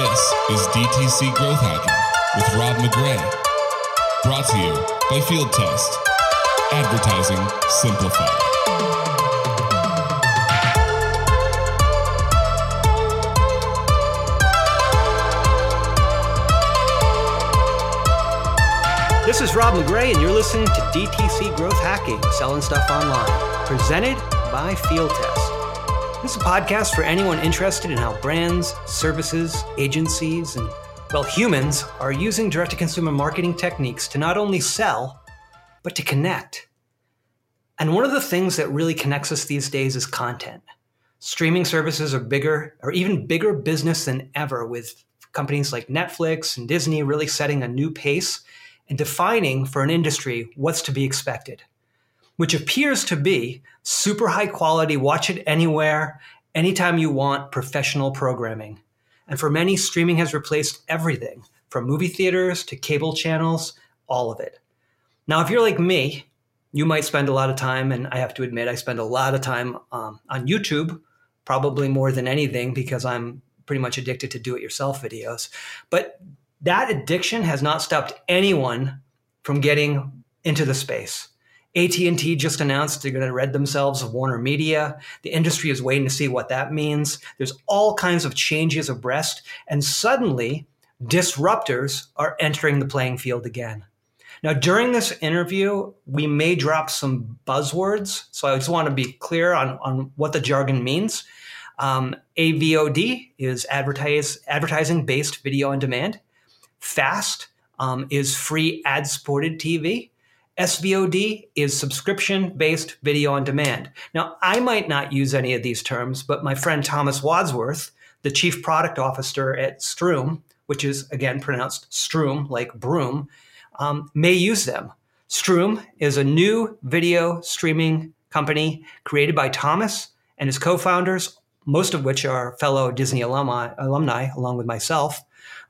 This is DTC Growth Hacking with Rob McGray. Brought to you by Field Test. Advertising simplified. This is Rob McGray, and you're listening to DTC Growth Hacking, selling stuff online, presented by Field Test. This is a podcast for anyone interested in how brands, services, agencies, and, well, humans are using direct to consumer marketing techniques to not only sell, but to connect. And one of the things that really connects us these days is content. Streaming services are bigger, or even bigger business than ever, with companies like Netflix and Disney really setting a new pace and defining for an industry what's to be expected, which appears to be super high quality, watch it anywhere, anytime you want, professional programming. And for many, streaming has replaced everything from movie theaters to cable channels, all of it. Now, if you're like me, you might spend a lot of time, and I have to admit, I spend a lot of time um, on YouTube, probably more than anything because I'm pretty much addicted to do it yourself videos. But that addiction has not stopped anyone from getting into the space. AT&T just announced they're going to rid themselves of Warner Media. The industry is waiting to see what that means. There's all kinds of changes abreast, and suddenly disruptors are entering the playing field again. Now, during this interview, we may drop some buzzwords, so I just want to be clear on, on what the jargon means. Um, AVOD is advertise, advertising based video on demand. FAST um, is free ad supported TV. SVOD is subscription based video on demand. Now, I might not use any of these terms, but my friend Thomas Wadsworth, the chief product officer at Struum, which is again pronounced Struum, like broom, um, may use them. Struum is a new video streaming company created by Thomas and his co founders, most of which are fellow Disney alumni, alumni along with myself,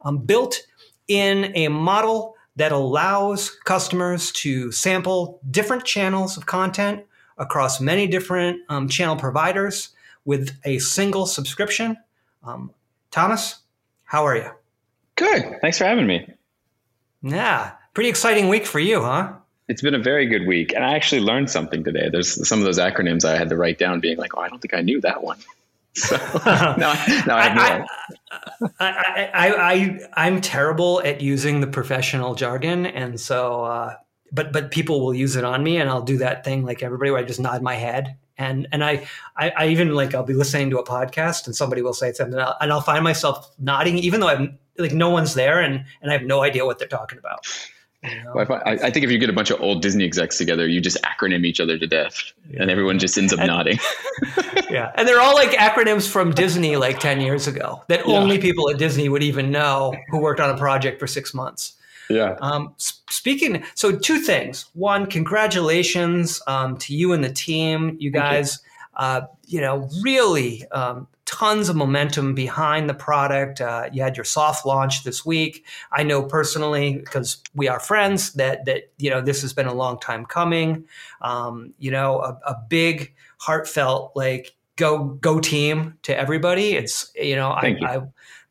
um, built in a model that allows customers to sample different channels of content across many different um, channel providers with a single subscription. Um, Thomas, how are you? Good. Thanks for having me. Yeah, pretty exciting week for you, huh? It's been a very good week. And I actually learned something today. There's some of those acronyms I had to write down being like, oh, I don't think I knew that one. So now, now I, have I, I, I, I, am terrible at using the professional jargon. And so, uh, but, but people will use it on me and I'll do that thing like everybody where I just nod my head. And, and I, I, I even like, I'll be listening to a podcast and somebody will say something and I'll, and I'll find myself nodding, even though I'm like, no one's there and, and I have no idea what they're talking about. You know? well, I, I, think if you get a bunch of old Disney execs together, you just acronym each other to death, yeah. and everyone just ends up and, nodding. yeah, and they're all like acronyms from Disney, like ten years ago, that yeah. only people at Disney would even know who worked on a project for six months. Yeah. Um, speaking, so two things. One, congratulations um, to you and the team. You guys, you. Uh, you know, really um, tons of momentum behind the product. Uh, you had your soft launch this week. I know personally because we are friends that that you know this has been a long time coming. Um, you know, a, a, big heartfelt like go go team to everybody. It's you know I, you. I,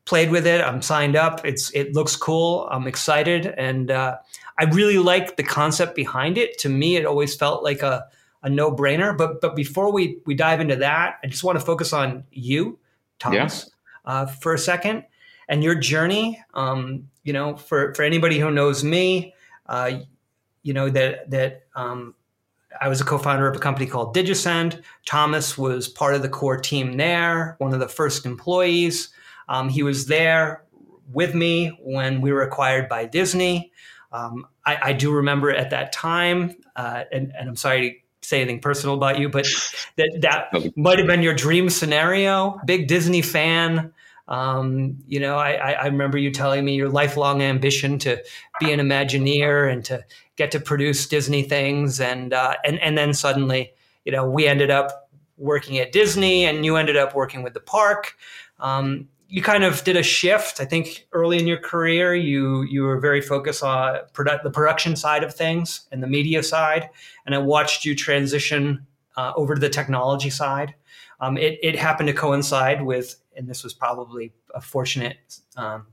played with it. I'm signed up. It's it looks cool. I'm excited and uh, I really like the concept behind it. To me, it always felt like a a no brainer. But but before we we dive into that, I just want to focus on you, Thomas, yeah. uh, for a second, and your journey. Um, you know, for for anybody who knows me, uh, you know that that um, I was a co-founder of a company called Digisynd. Thomas was part of the core team there, one of the first employees. Um, he was there with me when we were acquired by Disney. Um, I, I, do remember at that time, uh, and, and, I'm sorry say anything personal about you, but that that might have been your dream scenario. Big Disney fan. Um, you know, I, I, remember you telling me your lifelong ambition to be an Imagineer and to get to produce Disney things, and uh, and and then suddenly, you know, we ended up working at Disney, and you ended up working with the park. Um, you kind of did a shift. I think early in your career, you you were very focused on produ- the production side of things and the media side, and I watched you transition uh, over to the technology side. Um, it, it happened to coincide with and this was probably a fortunate um,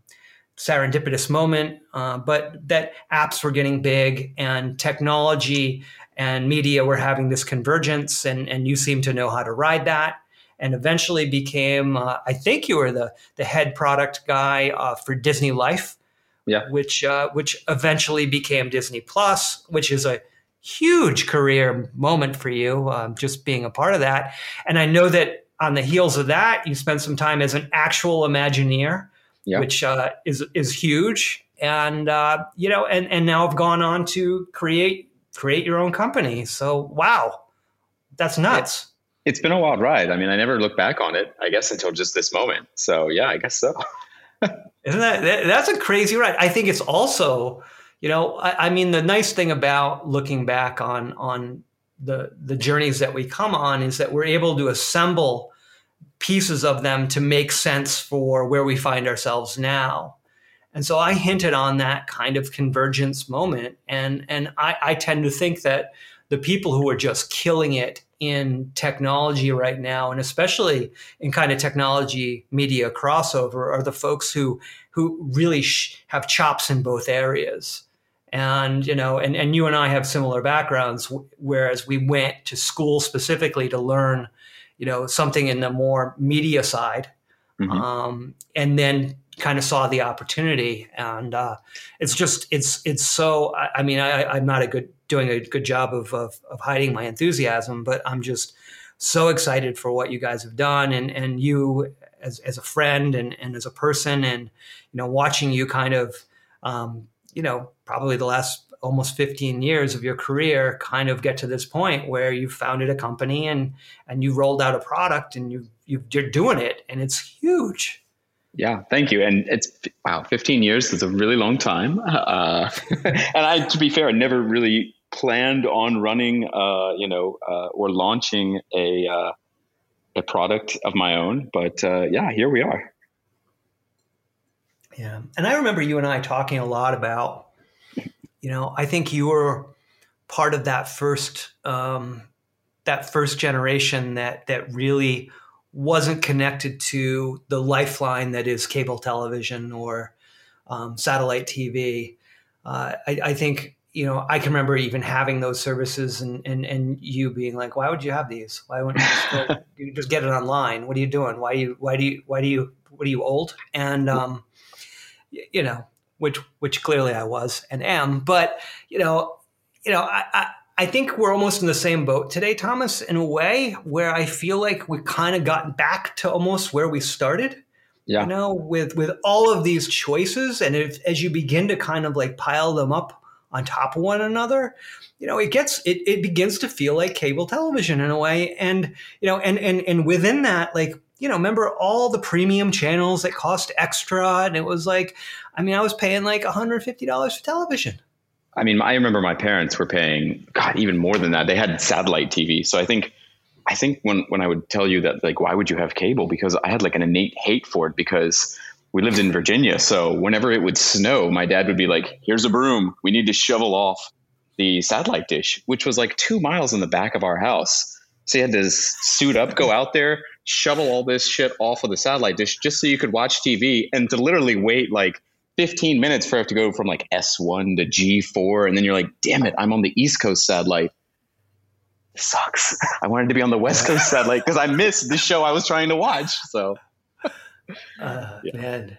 serendipitous moment, uh, but that apps were getting big and technology and media were having this convergence, and, and you seem to know how to ride that. And eventually became, uh, I think you were the, the head product guy uh, for Disney Life, yeah. which uh, which eventually became Disney Plus, which is a huge career moment for you, um, just being a part of that. And I know that on the heels of that, you spent some time as an actual Imagineer yeah. which uh, is is huge. And uh, you know, and and now I've gone on to create create your own company. So wow, that's nuts. It, it's been a wild ride. I mean, I never look back on it. I guess until just this moment. So yeah, I guess so. Isn't that that's a crazy ride? I think it's also, you know, I, I mean, the nice thing about looking back on on the the journeys that we come on is that we're able to assemble pieces of them to make sense for where we find ourselves now. And so I hinted on that kind of convergence moment. And, and I, I tend to think that the people who are just killing it in technology right now, and especially in kind of technology media crossover, are the folks who who really sh- have chops in both areas. And you know, and, and you and I have similar backgrounds, whereas we went to school specifically to learn you know something in the more media side mm-hmm. um, and then kind of saw the opportunity and uh, it's just it's it's so i, I mean I, am not a good doing a good job of, of, of hiding my enthusiasm but i'm just so excited for what you guys have done and and you as, as a friend and, and as a person and you know watching you kind of um, you know probably the last almost 15 years of your career kind of get to this point where you founded a company and and you rolled out a product and you, you you're doing it and it's huge. Yeah thank you. And it's wow 15 years is a really long time. Uh, and i to be fair i never really planned on running uh, you know uh, or launching a uh, a product of my own but uh, yeah here we are yeah and i remember you and i talking a lot about you know, I think you were part of that first um, that first generation that that really wasn't connected to the lifeline that is cable television or um, satellite TV. Uh, I, I, think you know I can remember even having those services and and and you being like, why would you have these? Why wouldn't you just, go, you just get it online? What are you doing? Why do you why do you why do you what are you old? And um, you know which which clearly I was and am. But you know, you know, I, I, I think we're almost in the same boat today, Thomas, in a way where I feel like we kind of gotten back to almost where we started. Yeah. You know, with with all of these choices, and if, as you begin to kind of like pile them up on top of one another, you know, it gets it, it begins to feel like cable television in a way. And, you know, and and and within that, like you know, remember all the premium channels that cost extra? And it was like, I mean, I was paying like $150 for television. I mean, I remember my parents were paying, God, even more than that. They had satellite TV. So I think, I think when, when I would tell you that, like, why would you have cable? Because I had like an innate hate for it because we lived in Virginia. So whenever it would snow, my dad would be like, here's a broom. We need to shovel off the satellite dish, which was like two miles in the back of our house. So you had to suit up, go out there, shovel all this shit off of the satellite dish just so you could watch TV and to literally wait like 15 minutes for it to go from like S1 to G4. And then you're like, damn it, I'm on the East Coast satellite. Sucks. I wanted to be on the West Coast satellite because I missed the show I was trying to watch. So, uh, yeah. man,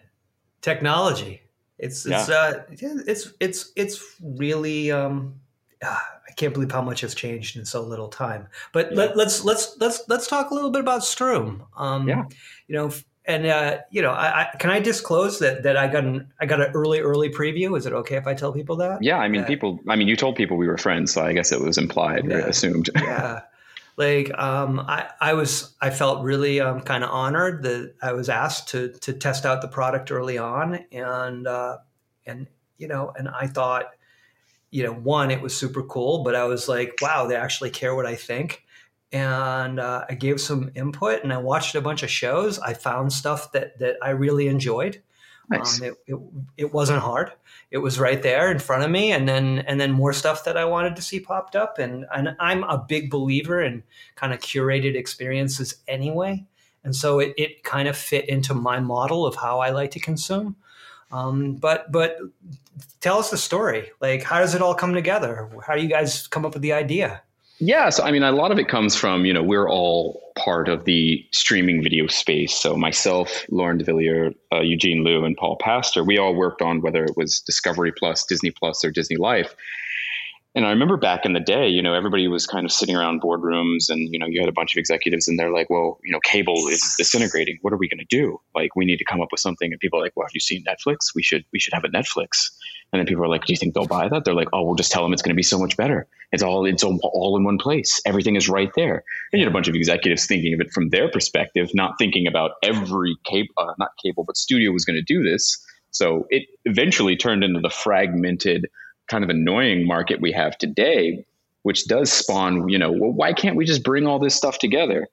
technology. It's, it's, yeah. uh, it's, it's, it's really, um, uh, I can't believe how much has changed in so little time. But yeah. let, us let's, let's let's let's talk a little bit about Struum. Um, yeah. You know, and uh, you know, I, I, can I disclose that that I got an I got an early early preview. Is it okay if I tell people that? Yeah, I mean, people. I mean, you told people we were friends, so I guess it was implied yeah. or assumed. yeah. Like um, I, I was, I felt really um, kind of honored that I was asked to to test out the product early on, and uh, and you know, and I thought, you know, one, it was super cool, but I was like, wow, they actually care what I think. And uh, I gave some input and I watched a bunch of shows. I found stuff that, that I really enjoyed. Nice. Um, it, it, it, wasn't hard. It was right there in front of me. And then, and then more stuff that I wanted to see popped up. And, and I'm a big believer in kind of curated experiences anyway. and so it, it kind of fit into my model of how I like to consume. Um, but but tell us the story. Like, how does it all come together? How do you guys come up with the idea? Yeah, so I mean, a lot of it comes from you know we're all part of the streaming video space. So myself, Lauren DeVillier, uh, Eugene Liu, and Paul Pastor, we all worked on whether it was Discovery Plus, Disney Plus, or Disney Life. And I remember back in the day, you know, everybody was kind of sitting around boardrooms and, you know, you had a bunch of executives and they're like, well, you know, cable is disintegrating. What are we going to do? Like, we need to come up with something. And people are like, well, have you seen Netflix? We should, we should have a Netflix. And then people are like, do you think they'll buy that? They're like, oh, we'll just tell them it's going to be so much better. It's all, it's all, in one place. Everything is right there. And you had a bunch of executives thinking of it from their perspective, not thinking about every cable, uh, not cable, but studio was going to do this. So it eventually turned into the fragmented, kind of annoying market we have today, which does spawn, you know, well, why can't we just bring all this stuff together?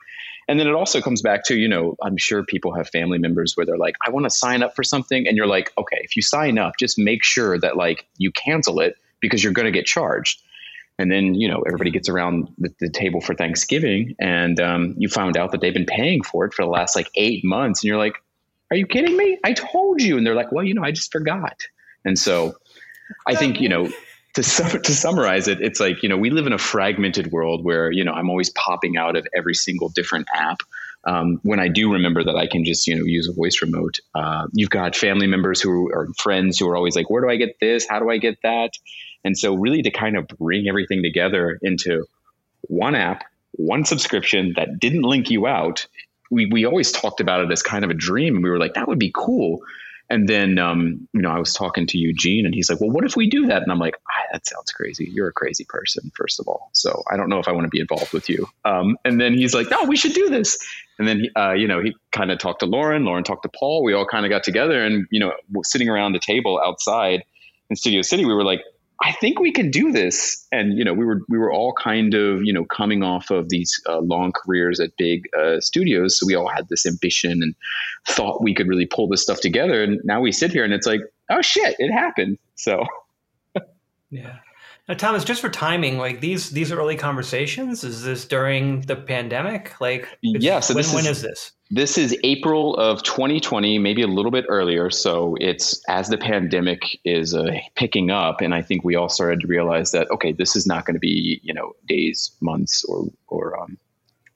And then it also comes back to, you know, I'm sure people have family members where they're like, I want to sign up for something. And you're like, okay, if you sign up, just make sure that like you cancel it because you're going to get charged. And then, you know, everybody gets around the, the table for Thanksgiving and um, you found out that they've been paying for it for the last like eight months. And you're like, are you kidding me? I told you. And they're like, well, you know, I just forgot. And so I think you know to sum, to summarize it, it's like you know we live in a fragmented world where you know I'm always popping out of every single different app. Um, when I do remember that I can just you know use a voice remote, uh, you've got family members who are friends who are always like, "Where do I get this? How do I get that?" And so really to kind of bring everything together into one app, one subscription that didn't link you out. We, we always talked about it as kind of a dream. We were like, that would be cool. And then, um, you know, I was talking to Eugene and he's like, well, what if we do that? And I'm like, ah, that sounds crazy. You're a crazy person, first of all. So I don't know if I want to be involved with you. Um, and then he's like, no, we should do this. And then, uh, you know, he kind of talked to Lauren, Lauren talked to Paul. We all kind of got together and, you know, sitting around the table outside in Studio City, we were like, I think we can do this. And you know, we were we were all kind of you know coming off of these uh, long careers at big uh, studios, so we all had this ambition and thought we could really pull this stuff together. And now we sit here, and it's like, oh shit, it happened. So, yeah. Now, Thomas, just for timing, like these these early conversations, is this during the pandemic? Like, yeah. So when, this when is, is this? This is April of 2020, maybe a little bit earlier. So it's as the pandemic is uh, picking up, and I think we all started to realize that okay, this is not going to be you know days, months, or or um,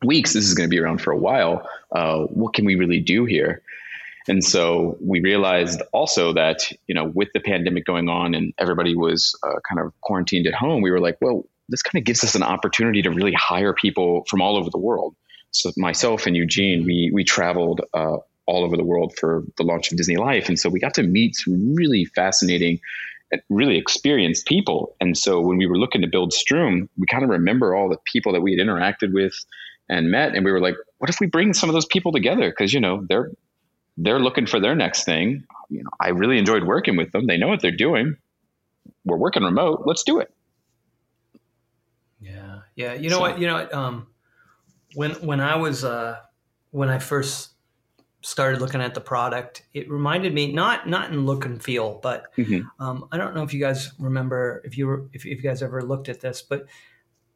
weeks. This is going to be around for a while. Uh, what can we really do here? And so we realized also that, you know, with the pandemic going on and everybody was uh, kind of quarantined at home, we were like, well, this kind of gives us an opportunity to really hire people from all over the world. So myself and Eugene, we we traveled uh, all over the world for the launch of Disney Life, and so we got to meet some really fascinating, really experienced people. And so when we were looking to build Struum, we kind of remember all the people that we had interacted with and met, and we were like, what if we bring some of those people together? Because you know they're they're looking for their next thing. You know, I really enjoyed working with them. They know what they're doing. We're working remote. Let's do it. Yeah, yeah. You know so, what? You know what? Um, when when I was uh, when I first started looking at the product, it reminded me not not in look and feel, but mm-hmm. um, I don't know if you guys remember if you were if, if you guys ever looked at this, but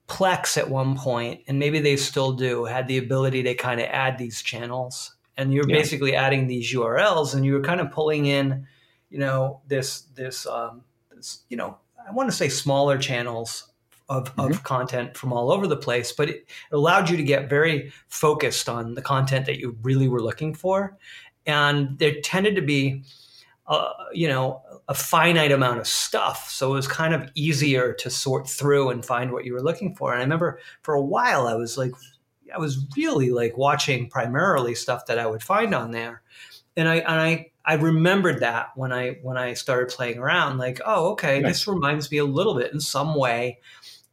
Plex at one point, and maybe they still do, had the ability to kind of add these channels and you're yeah. basically adding these URLs, and you're kind of pulling in, you know, this this, um, this you know, I want to say smaller channels of, mm-hmm. of content from all over the place, but it allowed you to get very focused on the content that you really were looking for, and there tended to be, uh, you know, a finite amount of stuff, so it was kind of easier to sort through and find what you were looking for. And I remember for a while I was like I was really like watching primarily stuff that I would find on there, and I and I I remembered that when I when I started playing around, like, oh, okay, nice. this reminds me a little bit in some way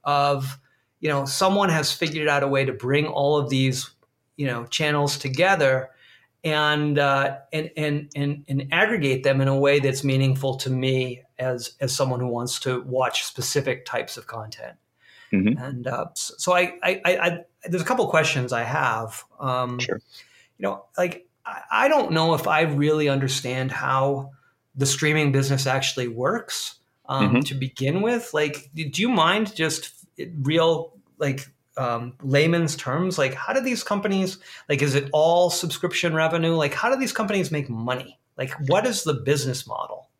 of you know someone has figured out a way to bring all of these you know channels together and uh, and, and and and aggregate them in a way that's meaningful to me as as someone who wants to watch specific types of content. Mm-hmm. And uh, so I, I, I, there's a couple questions I have. Um, sure. You know, like I, I don't know if I really understand how the streaming business actually works um, mm-hmm. to begin with. Like, do you mind just real like um, layman's terms, like how do these companies like is it all subscription revenue? Like how do these companies make money? Like what is the business model?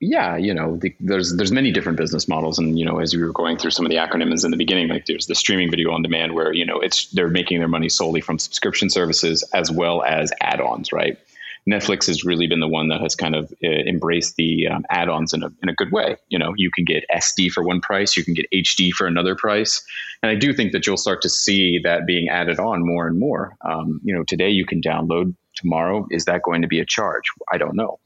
yeah, you know, the, there's there's many different business models, and you know, as we were going through some of the acronyms in the beginning, like there's the streaming video on demand, where you know it's they're making their money solely from subscription services as well as add-ons, right? Netflix has really been the one that has kind of uh, embraced the um, add-ons in a in a good way. You know, you can get SD for one price, you can get HD for another price, and I do think that you'll start to see that being added on more and more. Um, you know, today you can download. Tomorrow, is that going to be a charge? I don't know.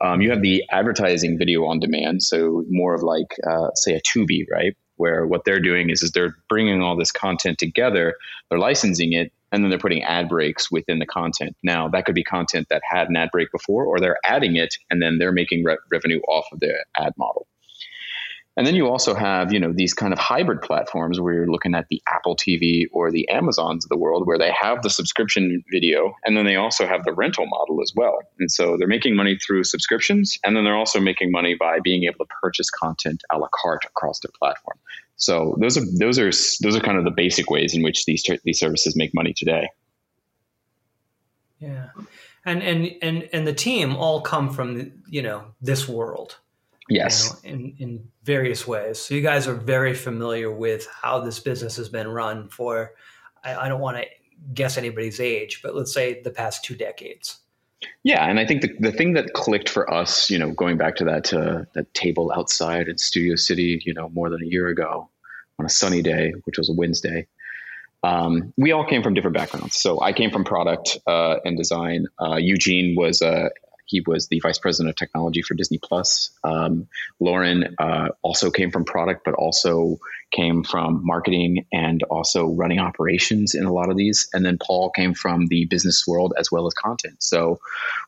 Um, you have the advertising video on demand, so more of like, uh, say, a Tubi, right? Where what they're doing is, is they're bringing all this content together, they're licensing it, and then they're putting ad breaks within the content. Now, that could be content that had an ad break before, or they're adding it, and then they're making re- revenue off of the ad model. And then you also have, you know, these kind of hybrid platforms where you're looking at the Apple TV or the Amazons of the world where they have the subscription video and then they also have the rental model as well. And so they're making money through subscriptions and then they're also making money by being able to purchase content a la carte across their platform. So those are those are those are kind of the basic ways in which these these services make money today. Yeah. And and and and the team all come from you know this world Yes. You know, in, in various ways. So you guys are very familiar with how this business has been run for, I, I don't want to guess anybody's age, but let's say the past two decades. Yeah, and I think the, the thing that clicked for us, you know, going back to that uh, that table outside in Studio City, you know, more than a year ago, on a sunny day, which was a Wednesday, um, we all came from different backgrounds. So I came from product uh, and design. Uh, Eugene was a he was the vice president of technology for Disney Plus. Um, Lauren uh, also came from product, but also came from marketing and also running operations in a lot of these. And then Paul came from the business world as well as content. So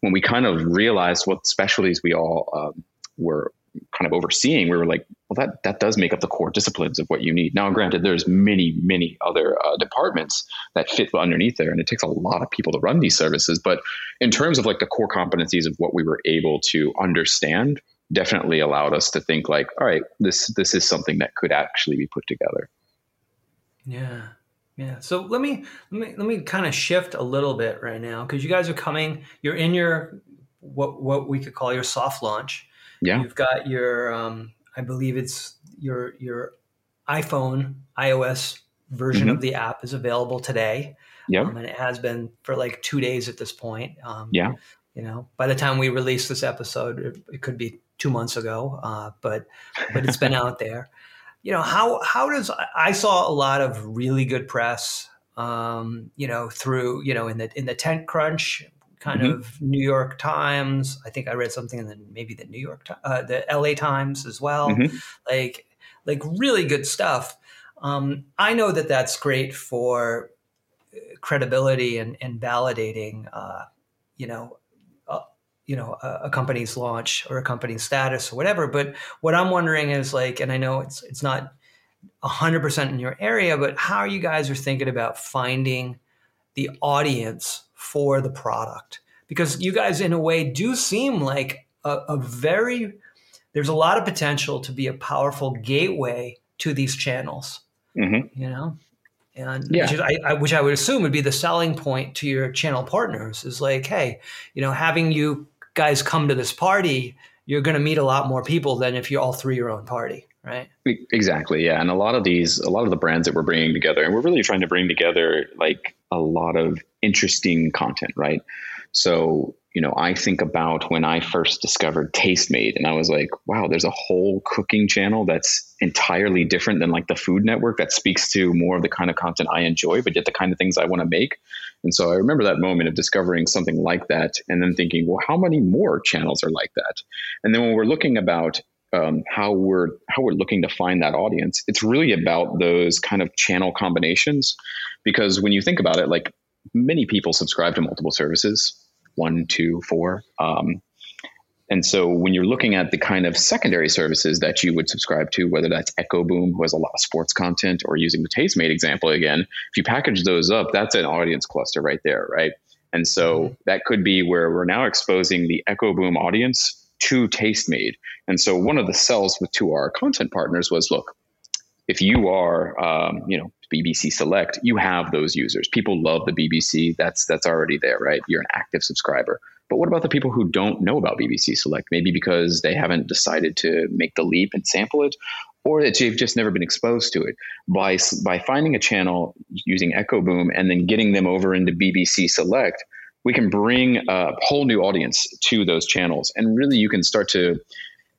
when we kind of realized what specialties we all um, were kind of overseeing, we were like, well, that that does make up the core disciplines of what you need. Now, granted, there's many many other uh, departments that fit underneath there, and it takes a lot of people to run these services. But in terms of like the core competencies of what we were able to understand, definitely allowed us to think like, all right, this this is something that could actually be put together. Yeah. Yeah. So let me let me let me kind of shift a little bit right now because you guys are coming. You're in your what what we could call your soft launch. Yeah. You've got your, um, I believe it's your your iPhone iOS version mm-hmm. of the app is available today. Yeah. Um, and it has been for like two days at this point. Um, yeah. You know, by the time we release this episode, it, it could be two months ago, uh, but but it's been out there. You know how how does I saw a lot of really good press. Um, you know, through you know in the in the TechCrunch kind mm-hmm. of New York Times. I think I read something in the maybe the New York, uh, the L.A. Times as well. Mm-hmm. Like like really good stuff. Um, I know that that's great for uh, credibility and, and validating, uh, you know, you know, a, a, company's launch or a company's status or whatever. But what I'm wondering is like, and I know it's it's not hundred percent in your area, but how you guys are thinking about finding the audience for the product because you guys in a way do seem like a, a very there's a lot of potential to be a powerful gateway to these channels mm-hmm. you know and yeah. which, is, I, I, which I would assume would be the selling point to your channel partners is like hey you know having you guys come to this party you're going to meet a lot more people than if you all threw your own party right exactly yeah and a lot of these a lot of the brands that we're bringing together and we're really trying to bring together like a lot of interesting content, right? So, you know, I think about when I first discovered Tastemade and I was like, wow, there's a whole cooking channel that's entirely different than like the Food Network that speaks to more of the kind of content I enjoy, but yet the kind of things I want to make. And so I remember that moment of discovering something like that and then thinking, well, how many more channels are like that? And then when we're looking about um, how we're how we're looking to find that audience. It's really about those kind of channel combinations, because when you think about it, like many people subscribe to multiple services, one, two, four. Um, and so when you're looking at the kind of secondary services that you would subscribe to, whether that's Echoboom, who has a lot of sports content, or using the Tastemade example again, if you package those up, that's an audience cluster right there, right? And so mm-hmm. that could be where we're now exposing the Echoboom audience to Tastemade. And so one of the sells with to our content partners was look, if you are, um, you know, BBC Select, you have those users. People love the BBC. That's that's already there, right? You're an active subscriber. But what about the people who don't know about BBC Select? Maybe because they haven't decided to make the leap and sample it, or that you've just never been exposed to it. By by finding a channel using Echoboom and then getting them over into BBC Select, we can bring a whole new audience to those channels, and really you can start to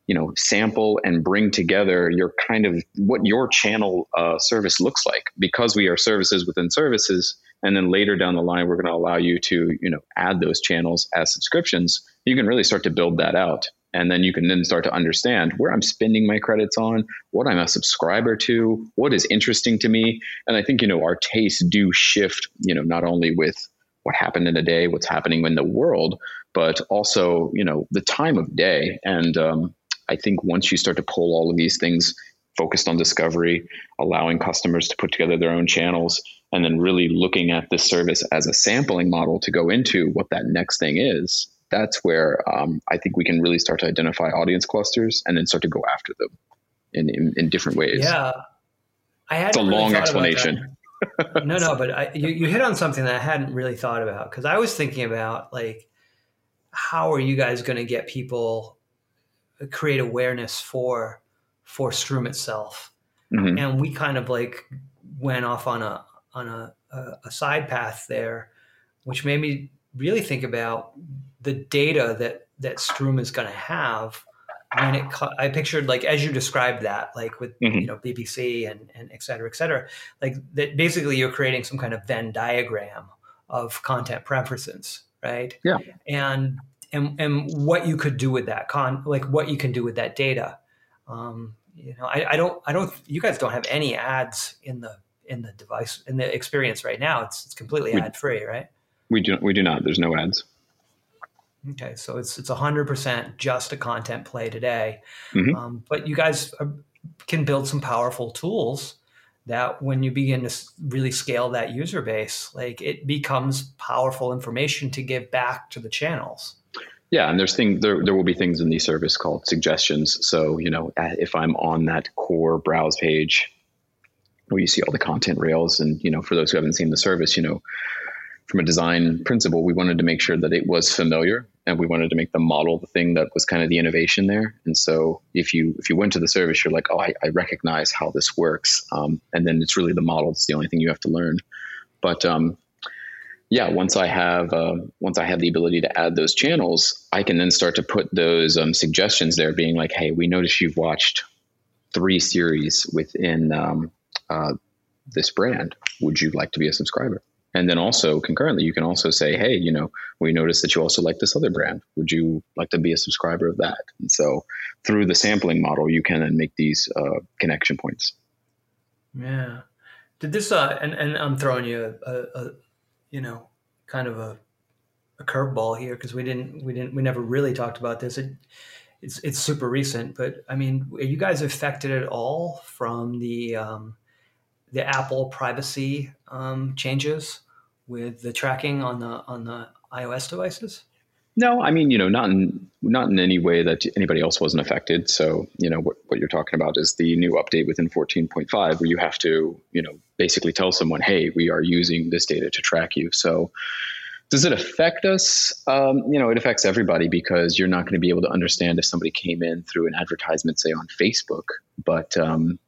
you know sample and bring together your kind of what your channel uh, service looks like. Because we are services within services and then later down the line we're going to allow you to you know add those channels as subscriptions you can really start to build that out. And then you can then start to understand where i'm spending my credits on what i'm a subscriber to what is interesting to me. And i think you know our tastes do shift you know not only with what happened in a day what's happening in the world but also you know the time of day. And um, i think once you start to pull all of these things focused on discovery allowing customers to put together their own channels and then really looking at this service as a sampling model to go into what that next thing is that's where um, i think we can really start to identify audience clusters and then start to go after them in, in, in different ways. Yeah. I had it's a really long explanation. No no but I, you, you hit on something that i hadn't really thought about because i was thinking about like how are you guys going to get people create awareness for for Struum itself Mhm. and we kind of like went off on a on a, a, side path there, which made me really think about the data that that Struum is going to have when it. I pictured like as you described that, like with Mhm. you know BBC and and et cetera, et cetera, like that. Basically, you're creating some kind of Venn diagram of content preferences, right? Yeah. And and and what you could do with that con, like what you can do with that data. Um, you know, I, I don't, I don't. You guys don't have any ads in the in the device in the experience right now. It's it's completely We- ad free, right? we do we do not there's no ads Okay, so it's it's hundred percent just a content play today, Mhm. um, but you guys are, can build some powerful tools that when you begin to really scale that user base, like it becomes powerful information to give back to the channels. Yeah, and there's things there. There will be things in the service called suggestions. So you know, if I'm on that core browse page, where you see all the content rails, and you know, for those who haven't seen the service, you know, from a design principle, we wanted to make sure that it was familiar, and we wanted to make the model the thing that was kind of the innovation there. And so, if you if you went to the service, you're like, oh, I, I recognize how this works, um, and then it's really the model. It's the only thing you have to learn. But um, yeah, once I have uh, once I have the ability to add those channels, I can then start to put those um, suggestions there, being like, "Hey, we noticed you've watched three series within um, uh, this brand. Would you like to be a subscriber?" And then also concurrently, you can also say, "Hey, you know, we noticed that you also like this other brand. Would you like to be a subscriber of that?" And so, through the sampling model, you can then make these uh, connection points. Yeah. Did this uh and, and I'm throwing you a, a you know kind of a a curveball here because we didn't we didn't we never really talked about this. It, it's it's super recent, but I mean, are you guys affected at all from the um, the Apple privacy um, changes with the tracking on the on the iOS devices? No, I mean, you know, not in not in any way that anybody else wasn't affected. So, you know, what, what you're talking about is the new update within 14.5 where you have to, you know, basically tell someone, hey, we are using this data to track you. So does it affect us? Um, you know, it affects everybody because you're not going to be able to understand if somebody came in through an advertisement, say on Facebook, but um,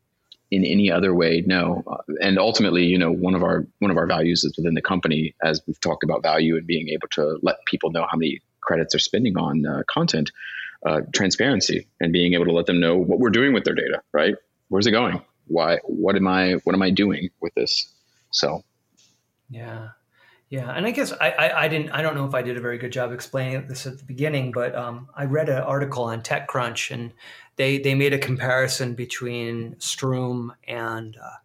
in any other way, no. Uh, and ultimately, you know, one of our one of our values is within the company, as we've talked about value and being able to let people know how many credits they're spending on uh, content, uh, transparency, and being able to let them know what we're doing with their data. Right? Where's it going? Why? What am I? What am I doing with this? So Yeah. Yeah, and I guess I, I, I didn't I don't know if I did a very good job explaining this at the beginning, but um, I read an article on TechCrunch and they they made a comparison between Struum and uh,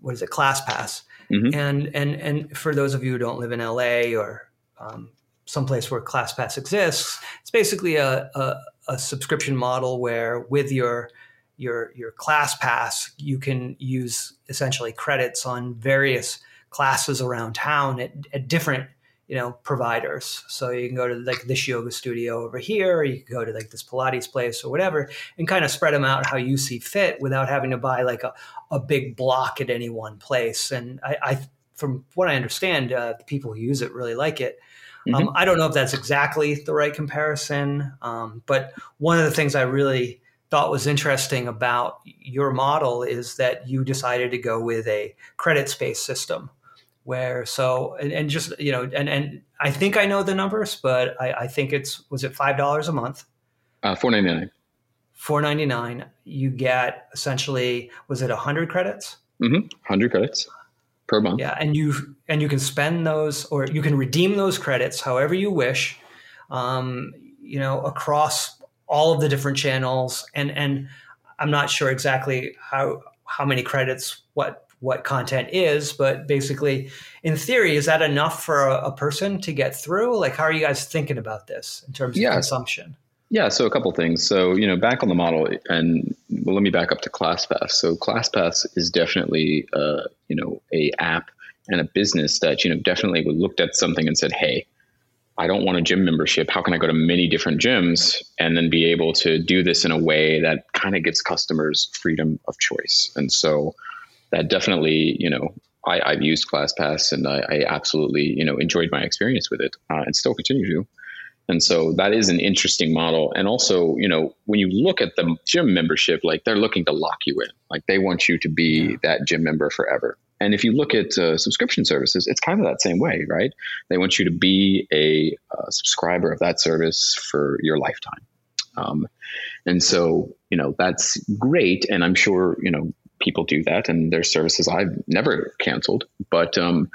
what is it ClassPass, Mhm. and and and for those of you who don't live in LA or um, someplace where ClassPass exists, it's basically a, a, a subscription model where with your your your ClassPass you can use essentially credits on various classes around town at, at different you know providers. So you can go to like this yoga studio over here or you can go to like this pilates place or whatever and kind of spread them out how you see fit without having to buy like a, a big block at any one place. And i, I from what i understand uh, the people who use it really like it mm-hmm. um, i don't know if that's exactly the right comparison um, but one of the things i really thought was interesting about your model is that you decided to go with a credits based system where so and, and, just you know and and I think I know the numbers, but I, I think it's was it five dollars a month? Uh, four ninety nine. Four ninety nine. You get essentially was it hundred credits? Mm-hmm. Hundred credits per month. Yeah, and you and you can spend those or you can redeem those credits however you wish. Um, you know across all of the different channels and and I'm not sure exactly how how many credits what what content is, but basically, in theory, is that enough for a, a, person to get through? Like, how are you guys thinking about this in terms yeah. of consumption? Yeah, so a couple things. So, you know, back on the model, and well, let me back up to ClassPass. So, ClassPass is definitely, uh, you know, a app and a business that you know definitely looked at something and said, "Hey, I don't want a gym membership. How can I go to many different gyms and then be able to do this in a way that kind of gives customers freedom of choice?" And so, that definitely, you know, I, have used ClassPass and I, I, absolutely, you know, enjoyed my experience with it uh, and still continue to. And so that is an interesting model. And also, you know, when you look at the gym membership, like they're looking to lock you in, like they want you to be yeah. that gym member forever. And if you look at uh, subscription services, it's kind of that same way, right? They want you to be a uh, subscriber of that service for your lifetime. Um, and so, you know, that's great. And I'm sure, you know, people do that, and there's services I've never canceled. But um,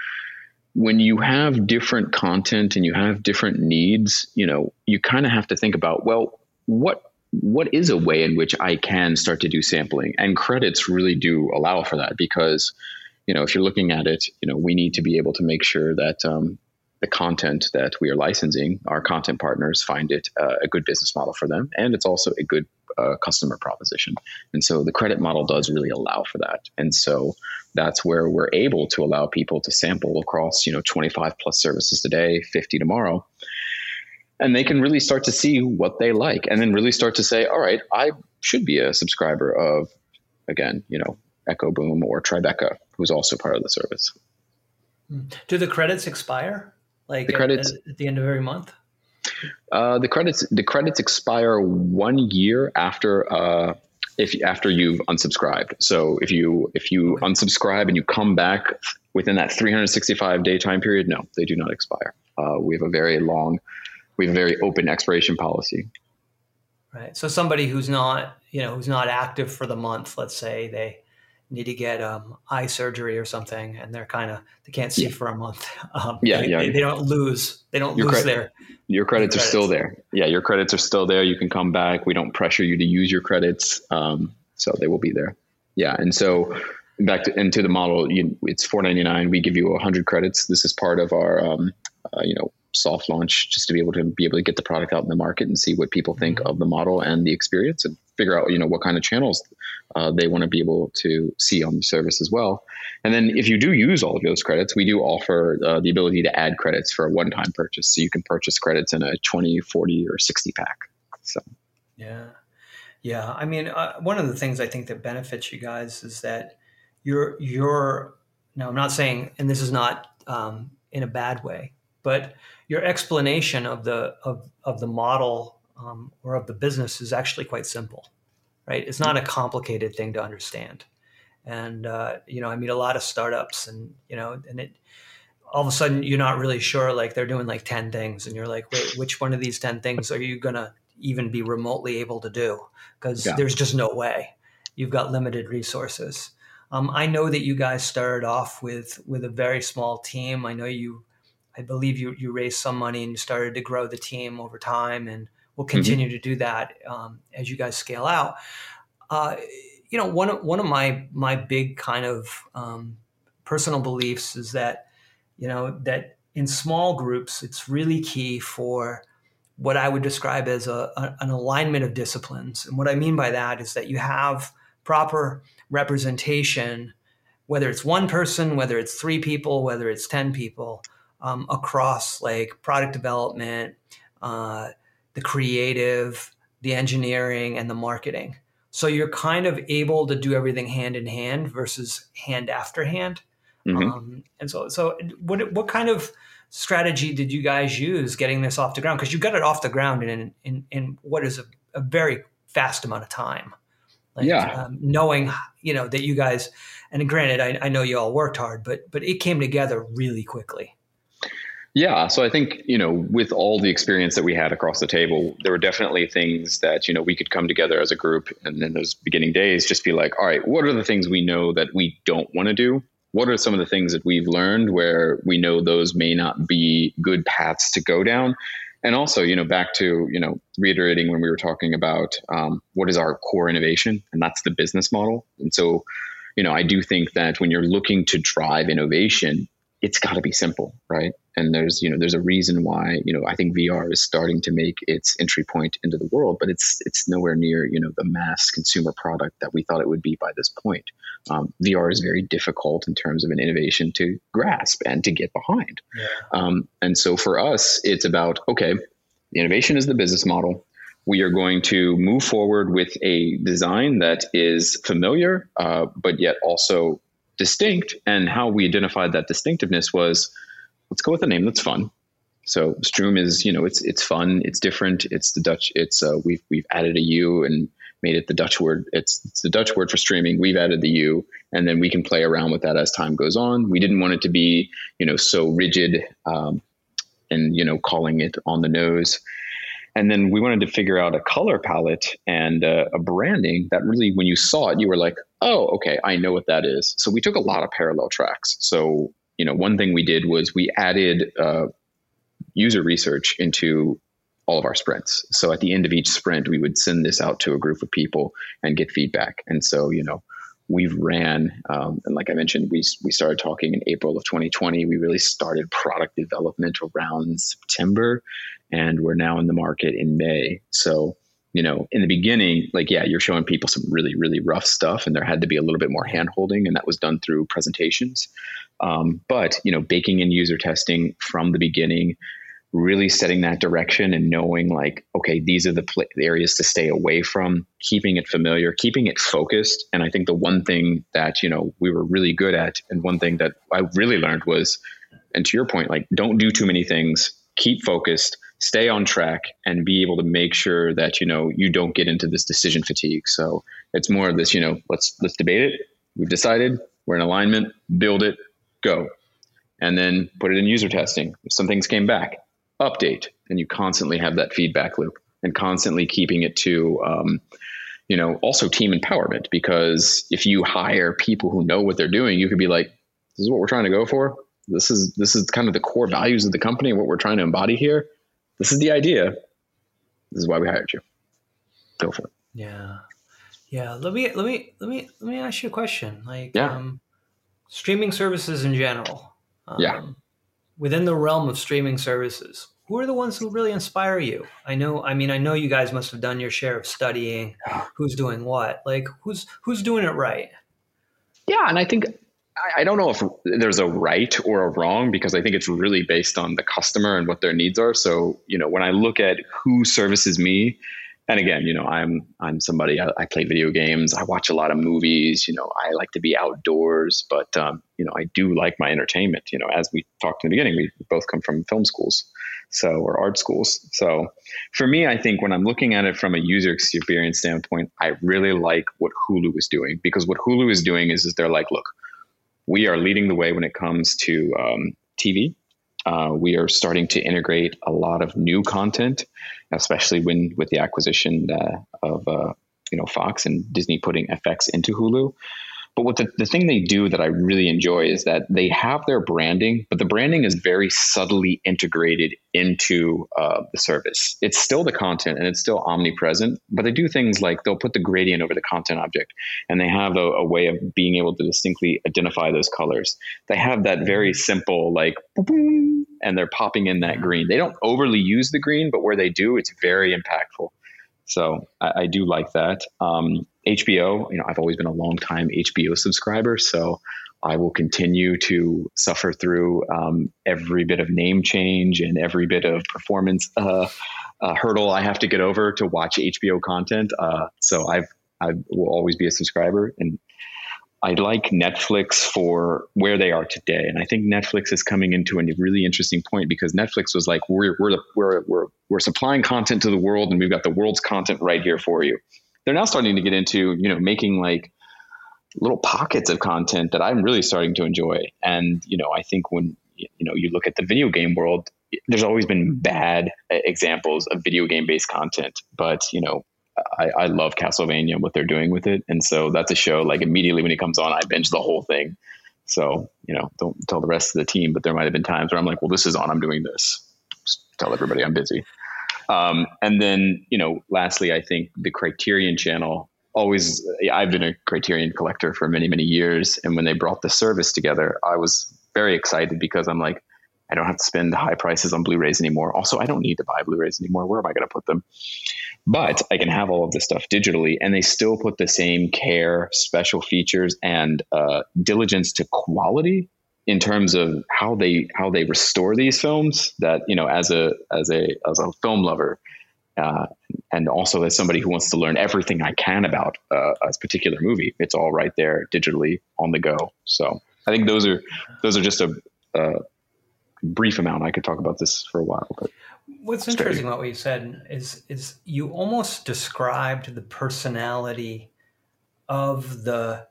when you have different content and you have different needs, you know, you kind of have to think about well, what what is a way in which I can start to do sampling? And credits really do allow for that because, you know, if you're looking at it, you know, we need to be able to make sure that um, the content that we are licensing, our content partners find it uh, a good business model for them, and it's also a good uh, customer proposition. And so the credit model does really allow for that. And so that's where we're able to allow people to sample across, you know, 25 plus services today, 50 tomorrow. And they can really start to see what they like and then really start to say, all right, I should be a subscriber of, again, you know, Echoboom or Tribeca, who's also part of the service. Do the credits expire? Like the credits at, at the end of every month? Uh, the credits the credits expire one year after uh, if after you've unsubscribed. So if you if you unsubscribe and you come back within that 365 day time period, no, they do not expire. Uh, we have a very long, we have a very open expiration policy. Right. So somebody who's not you know who's not active for the month, let's say they need to get um, eye surgery or something, and they're kind of they can't see yeah. for a month. Um, yeah, they, yeah. They, they, don't lose. They don't your lose credit, their your credits, credits, are still there. Yeah, your credits are still there. You can come back. We don't pressure you to use your credits, um, so they will be there. Yeah, and so back to into the model, you, it's four ninety nine. We give you hundred credits. This is part of our um, uh, you know soft launch just to be able to be able to get the product out in the market and see what people think mm-hmm. of the model and the experience and figure out you know what kind of channels uh, they want to be able to see on the service as well. And then if you do use all of those credits we do offer uh, the ability to add credits for a one-time purchase. So you can purchase credits in a 20 40 or 60 pack so. Yeah. Yeah i mean uh, one of the things i think that benefits you guys is that you're you're now i'm not saying and this is not um, in a bad way but your explanation of the of, of the model um, or of the business is actually quite simple, right? It's not a complicated thing to understand. And uh, you know, I meet a lot of startups, and you know, and it all of a sudden you're not really sure. Like they're doing like ten things, and you're like, wait, which one of these ten things are you gonna even be remotely able to do? Because yeah. there's just no way. You've got limited resources. Um, I know that you guys started off with with a very small team. I know you I believe you you raised some money and you started to grow the team over time, and we'll mm-hmm. continue mm-hmm. to do that um, as you guys scale out. Uh, you know, one of one of my my big kind of um, personal beliefs is that you know that in small groups, it's really key for what I would describe as a, a, an alignment of disciplines. And what I mean by that is that you have proper representation, whether it's one person, whether it's three people, whether it's ten people um, across like product development, uh, the creative, the engineering, and the marketing. So you're kind of able to do everything hand in hand versus hand after hand. Mm-hmm. Um, and so, so what what kind of strategy did you guys use getting this off the ground? Because you got it off the ground in in, in what is a, a very fast amount of time. Like, yeah. Um, knowing you know that you guys, and granted, I, I know you all worked hard, but but it came together really quickly. Yeah, so I think you know, with all the experience that we had across the table, there were definitely things that you know we could come together as a group, and in those beginning days, just be like, all right, what are the things we know that we don't want to do? What are some of the things that we've learned where we know those may not be good paths to go down? And also, you know, back to you know, reiterating when we were talking about um, what is our core innovation, and that's the business model. And so, you know, I do think that when you're looking to drive innovation, it's got to be simple, right? And there's you know there's a reason why you know I think VR is starting to make its entry point into the world, but it's it's nowhere near you know the mass consumer product that we thought it would be by this point. Um, VR is very difficult in terms of an innovation to grasp and to get behind. Yeah. Um, and so for us, it's about okay, the innovation is the business model. We are going to move forward with a design that is familiar, uh, but yet also distinct. And how we identified that distinctiveness was let's go with a name that's fun. So Struum is, you know, it's it's fun, it's different, it's the Dutch, it's uh, we've we've added a U and made it the Dutch word. It's it's the Dutch word for streaming. We've added the U, and then we can play around with that as time goes on. We didn't want it to be, you know, so rigid, um, and you know, calling it on the nose. And then we wanted to figure out a color palette and uh, a branding that really, when you saw it, you were like, oh, okay, I know what that is. So we took a lot of parallel tracks. So, you know, one thing we did was we added uh, user research into all of our sprints. So at the end of each sprint, we would send this out to a group of people and get feedback. And so, you know, we've ran, um, and like I mentioned, we, we started talking in April of 2020. We really started product development around September, and we're now in the market in May. So, you know, in the beginning, like, yeah, you're showing people some really, really rough stuff, and there had to be a little bit more hand holding, and that was done through presentations. Um, but, you know, baking in user testing from the beginning, really setting that direction and knowing, like, okay, these are the, pl- the areas to stay away from, keeping it familiar, keeping it focused. And I think the one thing that, you know, we were really good at, and one thing that I really learned was, and to your point, like, don't do too many things, keep focused stay on track and be able to make sure that you know you don't get into this decision fatigue. So it's more of this you know let's let's debate it. We've decided. We're in alignment. Build it. Go. And then put it in user testing. If some things came back update. And you constantly have that feedback loop and constantly keeping it to um, you know also team empowerment. Because if you hire people who know what they're doing you could be like this is what we're trying to go for. This is this is kind of the core values of the company what we're trying to embody here this is the idea. This is why we hired you. Go for it. Yeah. Yeah. Let me let me let me let me ask you a question. Like yeah. um, streaming services in general. Um, yeah. Within the realm of streaming services, who are the ones who really inspire you? I know. I mean, I know you guys must have done your share of studying. Who's doing what? Like, who's who's doing it right? Yeah, and I think I don't know if there's a right or a wrong because I think it's really based on the customer and what their needs are. So, you know, when I look at who services me, and again, you know, I'm I'm somebody I, I play video games, I watch a lot of movies, you know, I like to be outdoors, but um, you know, I do like my entertainment. You know, as we talked in the beginning, we both come from film schools, so or art schools. So, for me, I think when I'm looking at it from a user experience standpoint, I really like what Hulu is doing because what Hulu is doing is is they're like, look we are leading the way when it comes to um, TV. Uh, we are starting to integrate a lot of new content, especially when with the acquisition uh, of uh, you know Fox and Disney putting FX into Hulu. But what the, the thing they do that I really enjoy is that they have their branding, but the branding is very subtly integrated into uh, the service. It's still the content and it's still omnipresent, but they do things like they'll put the gradient over the content object and they have a, a way of being able to distinctly identify those colors. They have that very simple, like, boom, and they're popping in that green. They don't overly use the green, but where they do, it's very impactful. So I, I do like that. Um, HBO, you know, I've always been a long time HBO subscriber. So I will continue to suffer through um, every bit of name change and every bit of performance uh, uh, hurdle I have to get over to watch HBO content. Uh, so I've I will always be a subscriber, and I like Netflix for where they are today. And I think Netflix is coming into a really interesting point because Netflix was like, we're we're we're we're, we're supplying content to the world, and we've got the world's content right here for you. They're now starting to get into you know making like little pockets of content that I'm really starting to enjoy. And you know, I think when you know you look at the video game world, there's always been bad examples of video game based content, but you know. I, I love Castlevania and what they're doing with it, and so that's a show. Like immediately when it comes on, I binge the whole thing. So you know, don't tell the rest of the team, but there might have been times where I'm like, "Well, this is on. I'm doing this." Just tell everybody I'm busy. Um, and then you know, lastly, I think the Criterion Channel always I've been a Criterion collector for many many years, and when they brought the service together, I was very excited because I'm like, I don't have to spend high prices on Blu-rays anymore. Also, I don't need to buy Blu-rays anymore. Where am I going to put them? But I can have all of this stuff digitally, and they still put the same care, special features, and uh, diligence to quality in terms of how they how they restore these films. That you know, as a as a as a film lover, uh, and also as somebody who wants to learn everything I can about uh, a particular movie, it's all right there digitally on the go. So I think those are those are just a, a brief amount. I could talk about this for a while. But what's interesting about what you said is is you almost described the personality of the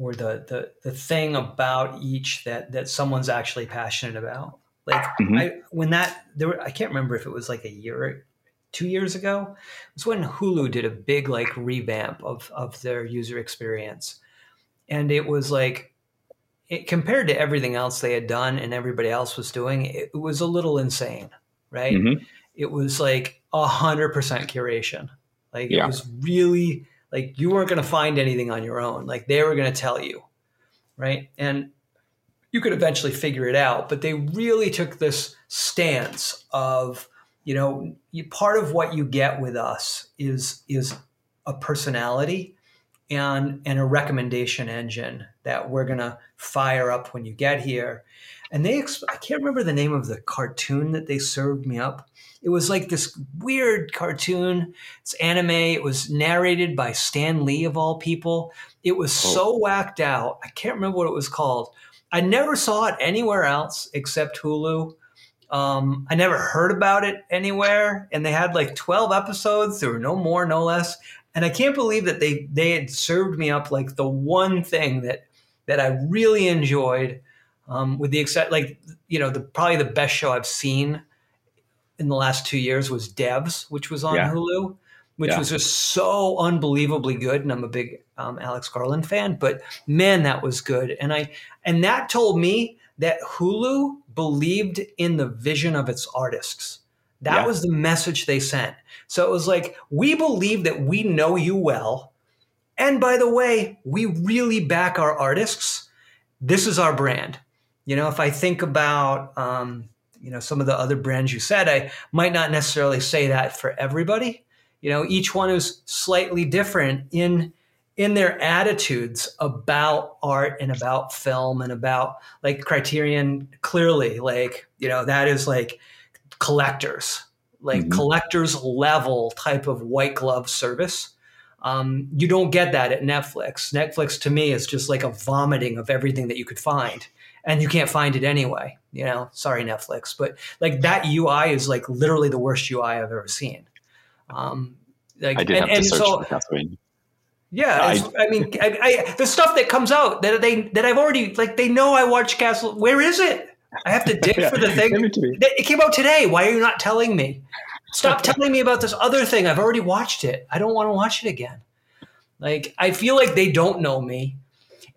or the the the thing about each that that someone's actually passionate about. Like mm-hmm. I when that there were, I can't remember if it was like a year two years ago. It was when Hulu did a big like revamp of of their user experience, and it was like it, compared to everything else they had done and everybody else was doing, it, it was a little insane, right? Mm-hmm. It was like a hundred percent curation. Like yeah. it was really like you weren't going to find anything on your own. Like they were going to tell you, right? And you could eventually figure it out, but they really took this stance of you know, you, part of what you get with us is is a personality and and a recommendation engine that we're gonna fire up when you get here. And they, I can't remember the name of the cartoon that they served me up. It was like this weird cartoon. It's anime. It was narrated by Stan Lee of all people. It was oh. so whacked out. I can't remember what it was called. I never saw it anywhere else except Hulu. Um, I never heard about it anywhere, and they had like twelve episodes. There were no more, no less. And I can't believe that they they had served me up like the one thing that that I really enjoyed. Um, with the except like you know the probably the best show I've seen in the last two years was Devs, which was on yeah. Hulu, which yeah. was just so unbelievably good. And I'm a big um, Alex Garland fan, but man, that was good. And I and that told me that Hulu believed in the vision of its artists. That yeah. was the message they sent. So it was like, we believe that we know you well. And by the way, we really back our artists. This is our brand. You know, if I think about, um, you know, some of the other brands you said, I might not necessarily say that for everybody. You know, each one is slightly different in in their attitudes about art and about film and about like criterion clearly like you know that is like collectors like mm-hmm. collectors level type of white glove service um, you don't get that at netflix netflix to me is just like a vomiting of everything that you could find and you can't find it anyway you know sorry netflix but like that ui is like literally the worst ui i've ever seen um, like, I did and, have to search so, for yeah, I, I, mean, I, I, the stuff that comes out that they that I've already like they know I watched Castle. Where is it? I have to dig yeah, for the thing. It, it came out today. Why are you not telling me? Stop telling me about this other thing. I've already watched it. I don't want to watch it again. Like I feel like they don't know me,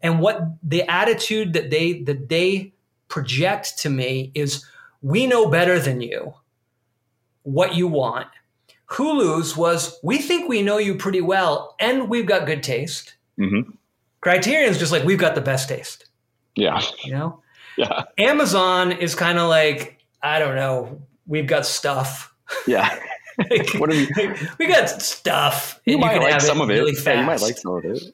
and what the attitude that they that they project to me is, we know better than you what you want Hulu's was we think we know you pretty well and we've got good taste. Mm-hmm. Criterion's just like we've got the best taste. Yeah. You know? Yeah. Amazon is kind of like, I don't know, we've got stuff. Yeah. like, what are we? we got stuff. You might like some of it. Really yeah, you might like some of it.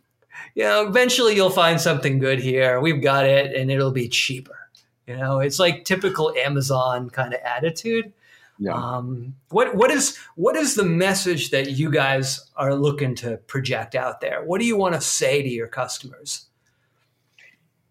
You know, eventually you'll find something good here. We've got it, and it'll be cheaper. You know, it's like typical Amazon kind of attitude. Yeah. Um, what what is what is the message that you guys are looking to project out there? What do you want to say to your customers?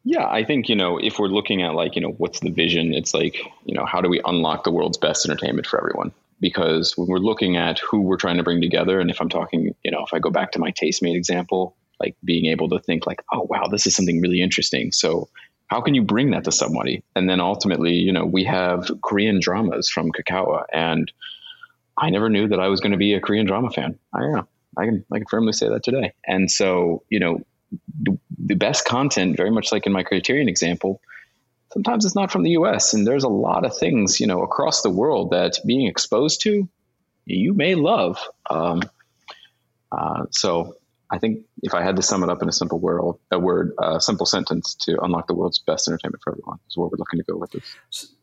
Yeah, I think you know if we're looking at like you know what's the vision, it's like you know how do we unlock the world's best entertainment for everyone? Because when we're looking at who we're trying to bring together, and if I'm talking, you know, if I go back to my Tastemade example, like being able to think like, oh wow, this is something really interesting. So how can you bring that to somebody? And then ultimately, you know, we have Korean dramas from Kakao, and I never knew that I was going to be a Korean drama fan. I am. I can I can firmly say that today. And so, you know, the, the best content, very much like in my Criterion example, sometimes it's not from the U.S. And there's a lot of things, you know, across the world that being exposed to, you may love. Um, uh, so I think if I had to sum it up in a simple world, a word, a simple sentence to unlock the world's best entertainment for everyone is what we're looking to go with this.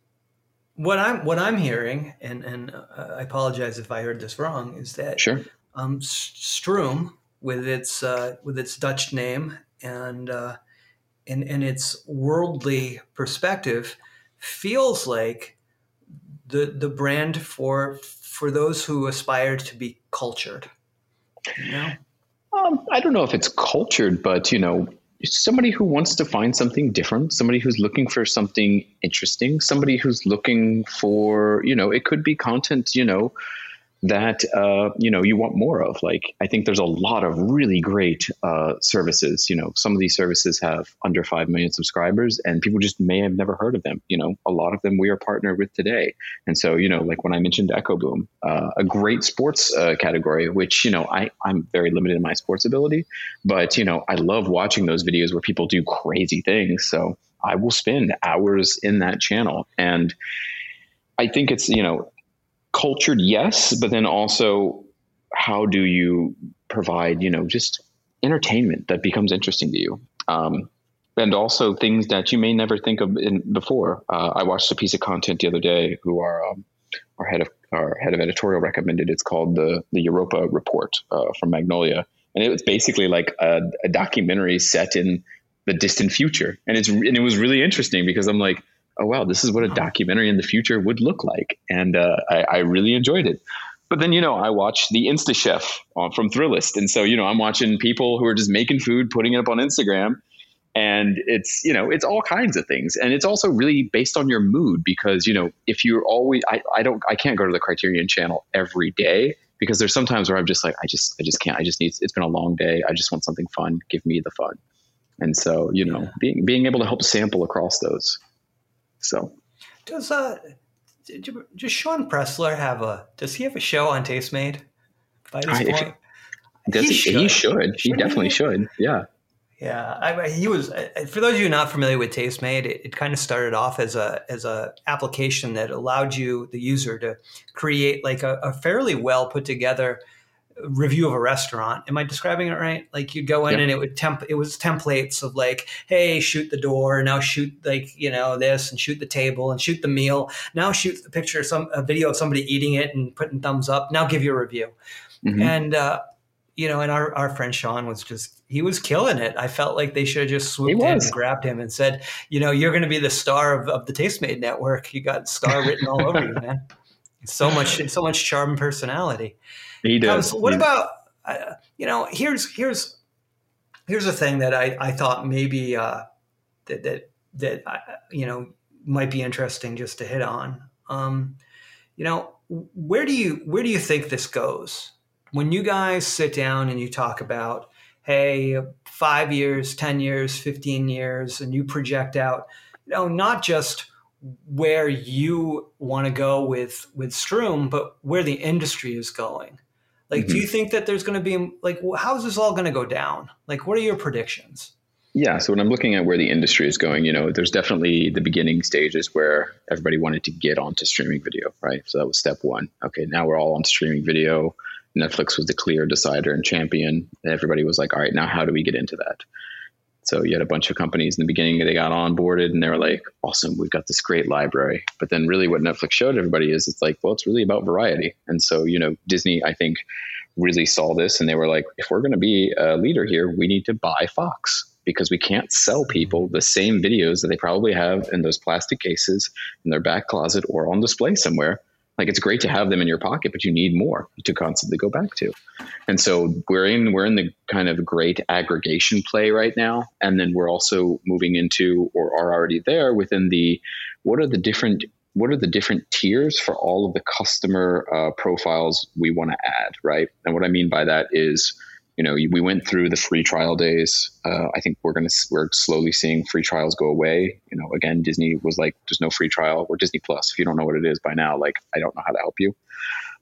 What I'm what I'm hearing, and and uh, I apologize if I heard this wrong, is that sure. um, Struum with its uh, with its Dutch name and uh, and and its worldly perspective feels like the the brand for for those who aspire to be cultured. You know? Um, I don't know if it's cultured, but you know, somebody who wants to find something different, somebody who's looking for something interesting, somebody who's looking for, you know, it could be content, you know, that uh, you know you want more of. Like I think there's a lot of really great uh, services. You know, some of these services have under five million subscribers, and people just may have never heard of them. You know, a lot of them we are partnered with today, and so you know, like when I mentioned Echoboom, uh, a great sports uh, category, which you know I I'm very limited in my sports ability, but you know I love watching those videos where people do crazy things. So I will spend hours in that channel and. I think it's you know cultured, yes, but then also how do you provide, you know, just entertainment that becomes interesting to you? Um, and also things that you may never think of in, before. Uh, I watched a piece of content the other day who our um, our head of our head of editorial recommended. It's called the the Europa Report uh, from Magnolia, and it was basically like a, a documentary set in the distant future, and it's and it was really interesting because I'm like oh wow, this is what a documentary in the future would look like, and uh, I, I, really enjoyed it. But then you know, I watched the Insta Chef from Thrillist, and so you know, I'm watching people who are just making food, putting it up on Instagram, and it's you know, it's all kinds of things, and it's also really based on your mood because you know, if you're always, I, I don't, I can't go to the Criterion Channel every day because there's sometimes where I'm just like, I just, I just can't. I just need. It's been a long day. I just want something fun. Give me the fun. And so, you know, yeah. being being able to help sample across those so does uh does Sean Pressler have a does he have a show on Tastemade by this I, point? He, he, should. he should. He definitely should. Yeah. Yeah, I, he was. For those of you not familiar with Tastemade, it, it kind of started off as a as a application that allowed you, the user, to create like a, a fairly well put together review of a restaurant. Am I describing it right? Like you'd go in yep. and it would temp it was templates of like, hey, shoot the door, now shoot like, you know, this and shoot the table and shoot the meal. Now shoot the picture some a video of somebody eating it and putting thumbs up. Now give you a review. Mm-hmm. And uh, you know, and our, our friend Sean was just he was killing it. I felt like they should have just swooped in and grabbed him and said, you know, you're gonna be the star of, of the Tastemade network. You got star written all over you, man. So much so much charm and personality. He does. what about uh, you know? Here's here's here's a thing that I I thought maybe uh, that that that uh, you know might be interesting just to hit on. Um, you know, where do you where do you think this goes when you guys sit down and you talk about hey five years ten years 15 years and you project out you know not just where you want to go with with Struum but where the industry is going like, mm-hmm. do you think that there's going to be like, how's this all going to go down? Like, what are your predictions? Yeah. So when I'm looking at where the industry is going, you know, there's definitely the beginning stages where everybody wanted to get onto streaming video, right? So that was step one. Okay, now we're all on streaming video. Netflix was the clear decider and champion. And everybody was like, all right, now how do we get into that? So you had a bunch of companies in the beginning they got onboarded and they were like, awesome, we've got this great library. But then really what Netflix showed everybody is it's like, well, it's really about variety. And so, you know, Disney, I think really saw this and they were like, if we're going to be a leader here, we need to buy Fox because we can't sell people the same videos that they probably have in those plastic cases in their back closet or on display somewhere. Like it's great to have them in your pocket, but you need more to constantly go back to. And so we're in we're in the kind of great aggregation play right now, and then we're also moving into or are already there within the what are the different what are the different tiers for all of the customer uh, profiles we want to add, right? And what I mean by that is, you know, we went through the free trial days. Uh, I think we're gonna we're slowly seeing free trials go away. You know, again, Disney was like, "There's no free trial." Or Disney Plus. If you don't know what it is by now, like, I don't know how to help you.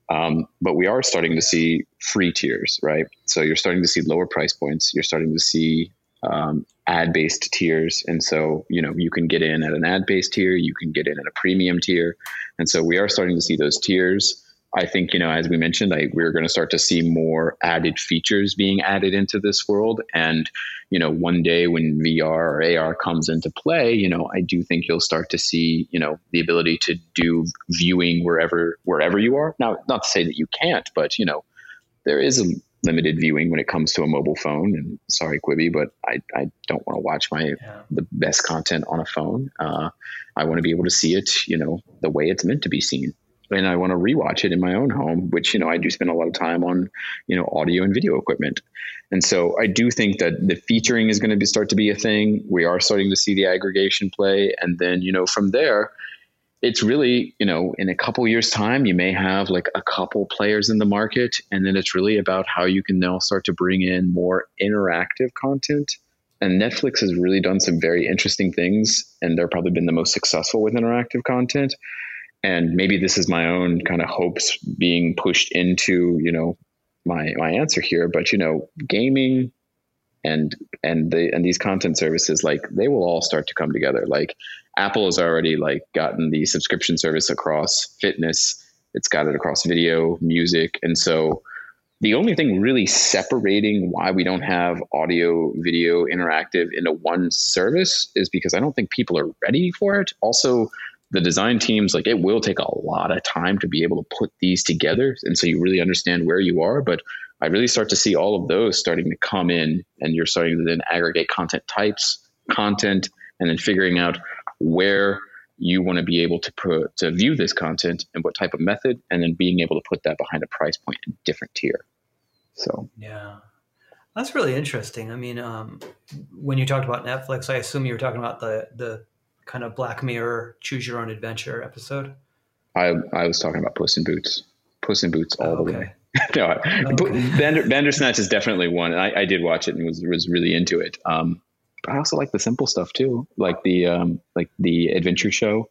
Um, but we are starting to see free tiers, right? So you're starting to see lower price points. You're starting to see um, ad based tiers. And so, you know, you can get in at an ad based tier, you can get in at a premium tier. And so we are starting to see those tiers. I think, you know, as we mentioned, I, we're going to start to see more added features being added into this world. And, you know, one day when VR or AR comes into play, you know, I do think you'll start to see, you know, the ability to do viewing wherever, wherever you are. Now, not to say that you can't, but, you know, there is a limited viewing when it comes to a mobile phone. And sorry, Quibi, but I, I don't want to watch my yeah. the best content on a phone. Uh, I want to be able to see it, you know, the way it's meant to be seen. And I want to rewatch it in my own home, which, you know, I do spend a lot of time on, you know, audio and video equipment. And so I do think that the featuring is going to be, start to be a thing. We are starting to see the aggregation play. And then, you know, from there, it's really, you know, in a couple years' time, you may have like a couple players in the market, and then it's really about how you can now start to bring in more interactive content. And Netflix has really done some very interesting things, and they're probably been the most successful with interactive content. And maybe this is my own kind of hopes being pushed into, you know, my my answer here. But you know, gaming, and and the and these content services like they will all start to come together. Like apple has already like gotten the subscription service across fitness. It's got it across video music. And so the only thing really separating why we don't have audio video interactive into one service is because i don't think people are ready for it. Also the design teams like it will take a lot of time to be able to put these together and so you really understand where you are but I really start to see all of those starting to come in, and you're starting to then aggregate content types, content, and then figuring out where you want to be able to put to view this content and what type of method, and then being able to put that behind a price point in different tier. So yeah, that's really interesting. I mean, um, when you talked about Netflix, I assume you were talking about the the kind of Black Mirror Choose Your Own Adventure episode. I I was talking about Puss in Boots. Puss in Boots all okay. the way. no, okay. Bender, Bandersnatch is definitely one. I, I, did watch it and was was really into it. Um, but I also like the simple stuff too, like the um, like the adventure show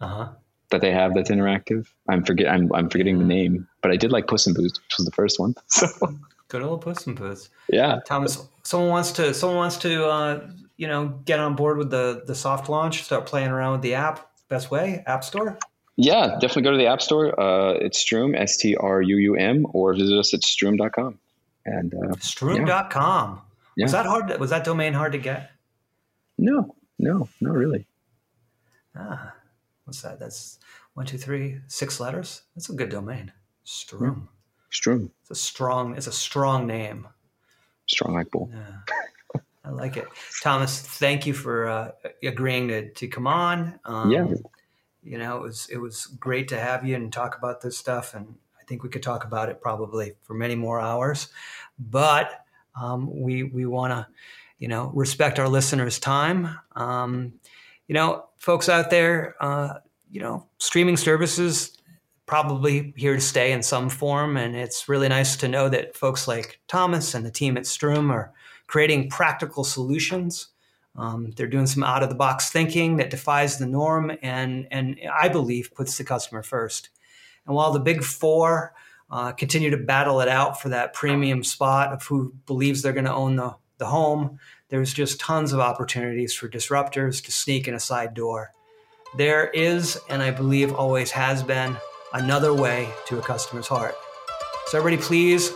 uh-huh. that they have that's interactive. I'm forget I'm I'm forgetting the name, but I did like Puss in Boots, which was the first one. So good old Puss in Boots. Yeah, Thomas. Someone wants to someone wants to uh, you know get on board with the the soft launch, start playing around with the app. Best way, App Store. Yeah, definitely go to the App Store. Uh, it's Struum, S T R U U M, or visit us at struum.com. And uh, struum.com. Yeah. Was that hard? To, was that domain hard to get? No, no, not really. Ah, what's that? That's one, two, three, six letters. That's a good domain. Struum. Yeah. Struum. It's a strong. It's a strong name. Strong like bull. Yeah. I like it, Thomas. Thank you for uh, agreeing to to come on. Um, yeah, you know, it was it was great to have you and talk about this stuff, and I think we could talk about it probably for many more hours. But um, we we want to, you know, respect our listeners' time. Um, you know, folks out there, uh, you know, streaming services probably here to stay in some form, and it's really nice to know that folks like Thomas and the team at Struum are creating practical solutions um, they're doing some out of the box thinking that defies the norm and, and I believe puts the customer first. And while the big four uh, continue to battle it out for that premium spot of who believes they're going to own the, the home, there's just tons of opportunities for disruptors to sneak in a side door. There is, and I believe always has been, another way to a customer's heart. So, everybody, please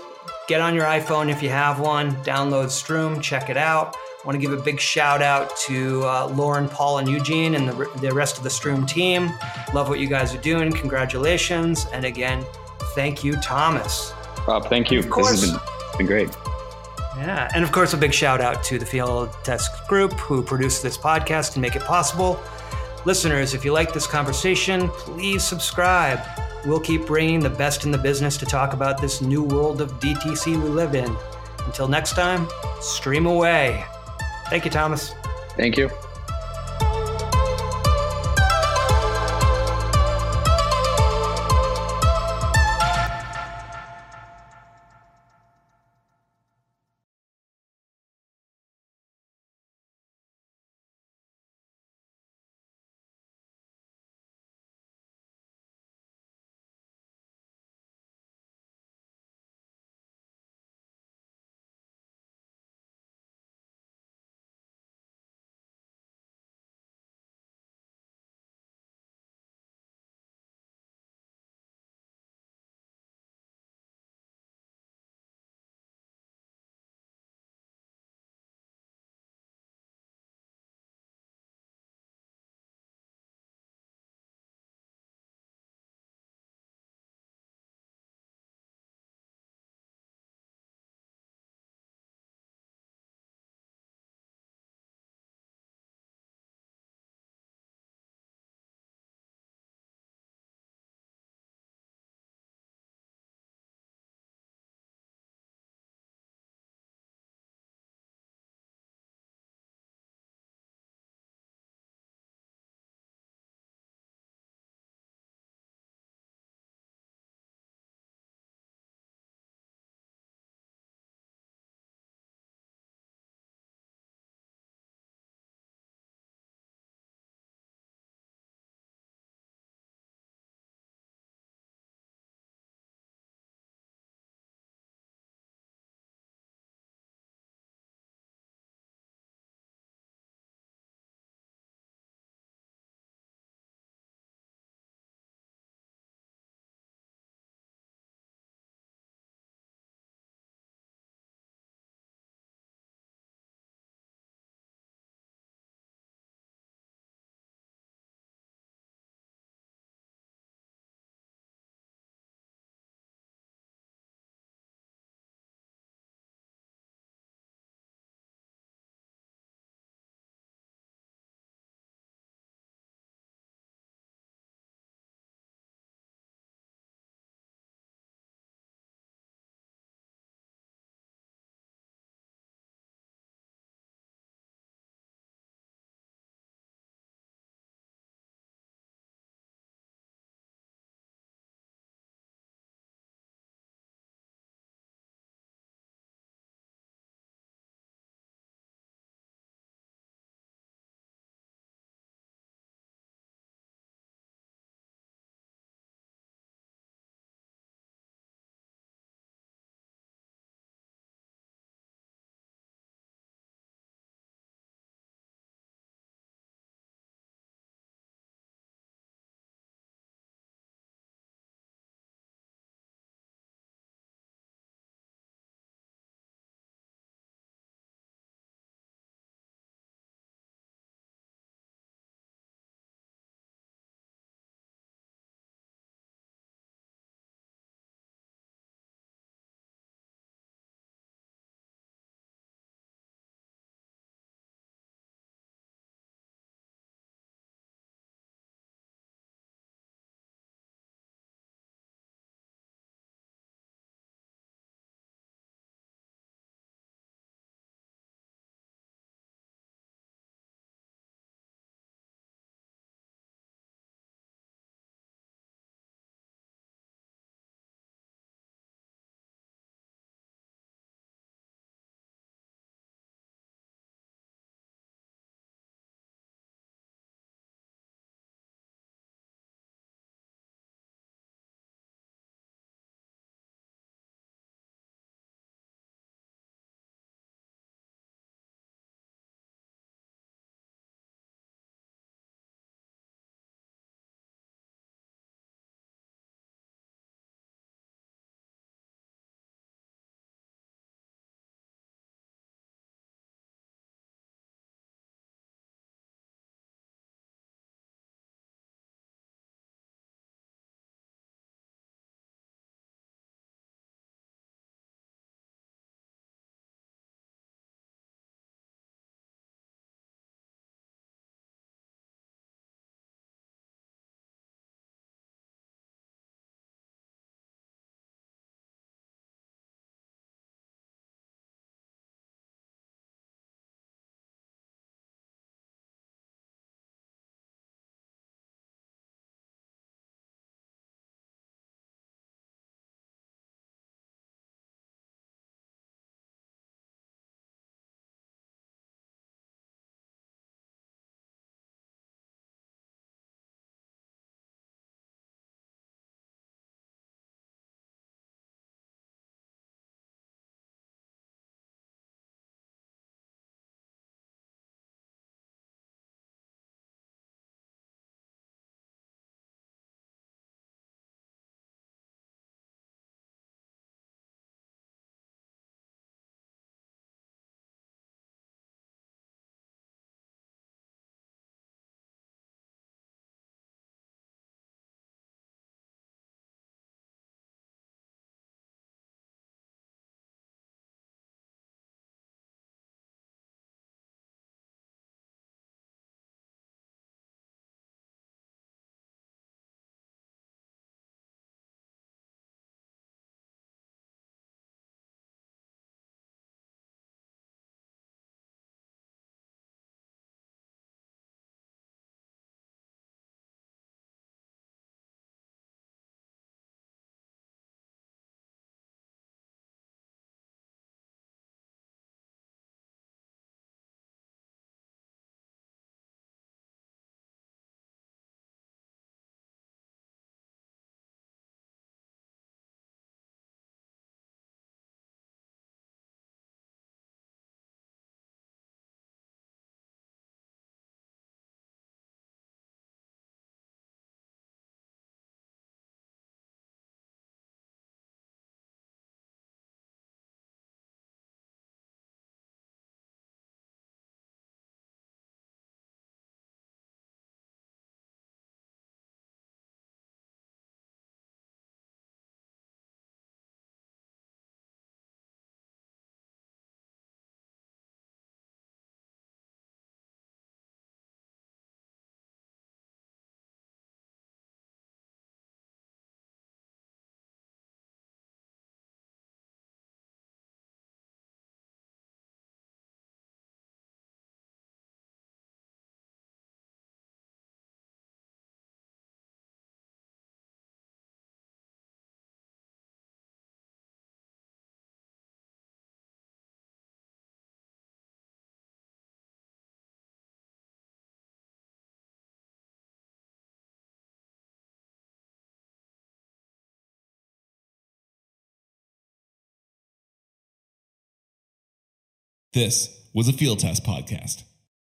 get on your iPhone if you have one, download Struum, check it out. I want to give a big shout out to uh, Lauren, Paul, and Eugene and the, the rest of the Struum team. Love what you guys are doing. Congratulations. And again, thank you, Thomas. Rob, thank you. Of course. This has been, been great. Yeah, and of course, a big shout out to the Field Test Group who produced this podcast and make it possible. Listeners, if you like this conversation, please subscribe. We'll keep bringing the best in the business to talk about this new world of DTC we live in. Until next time, stream away. Thank you, Thomas. Thank you. This was a Field Test podcast.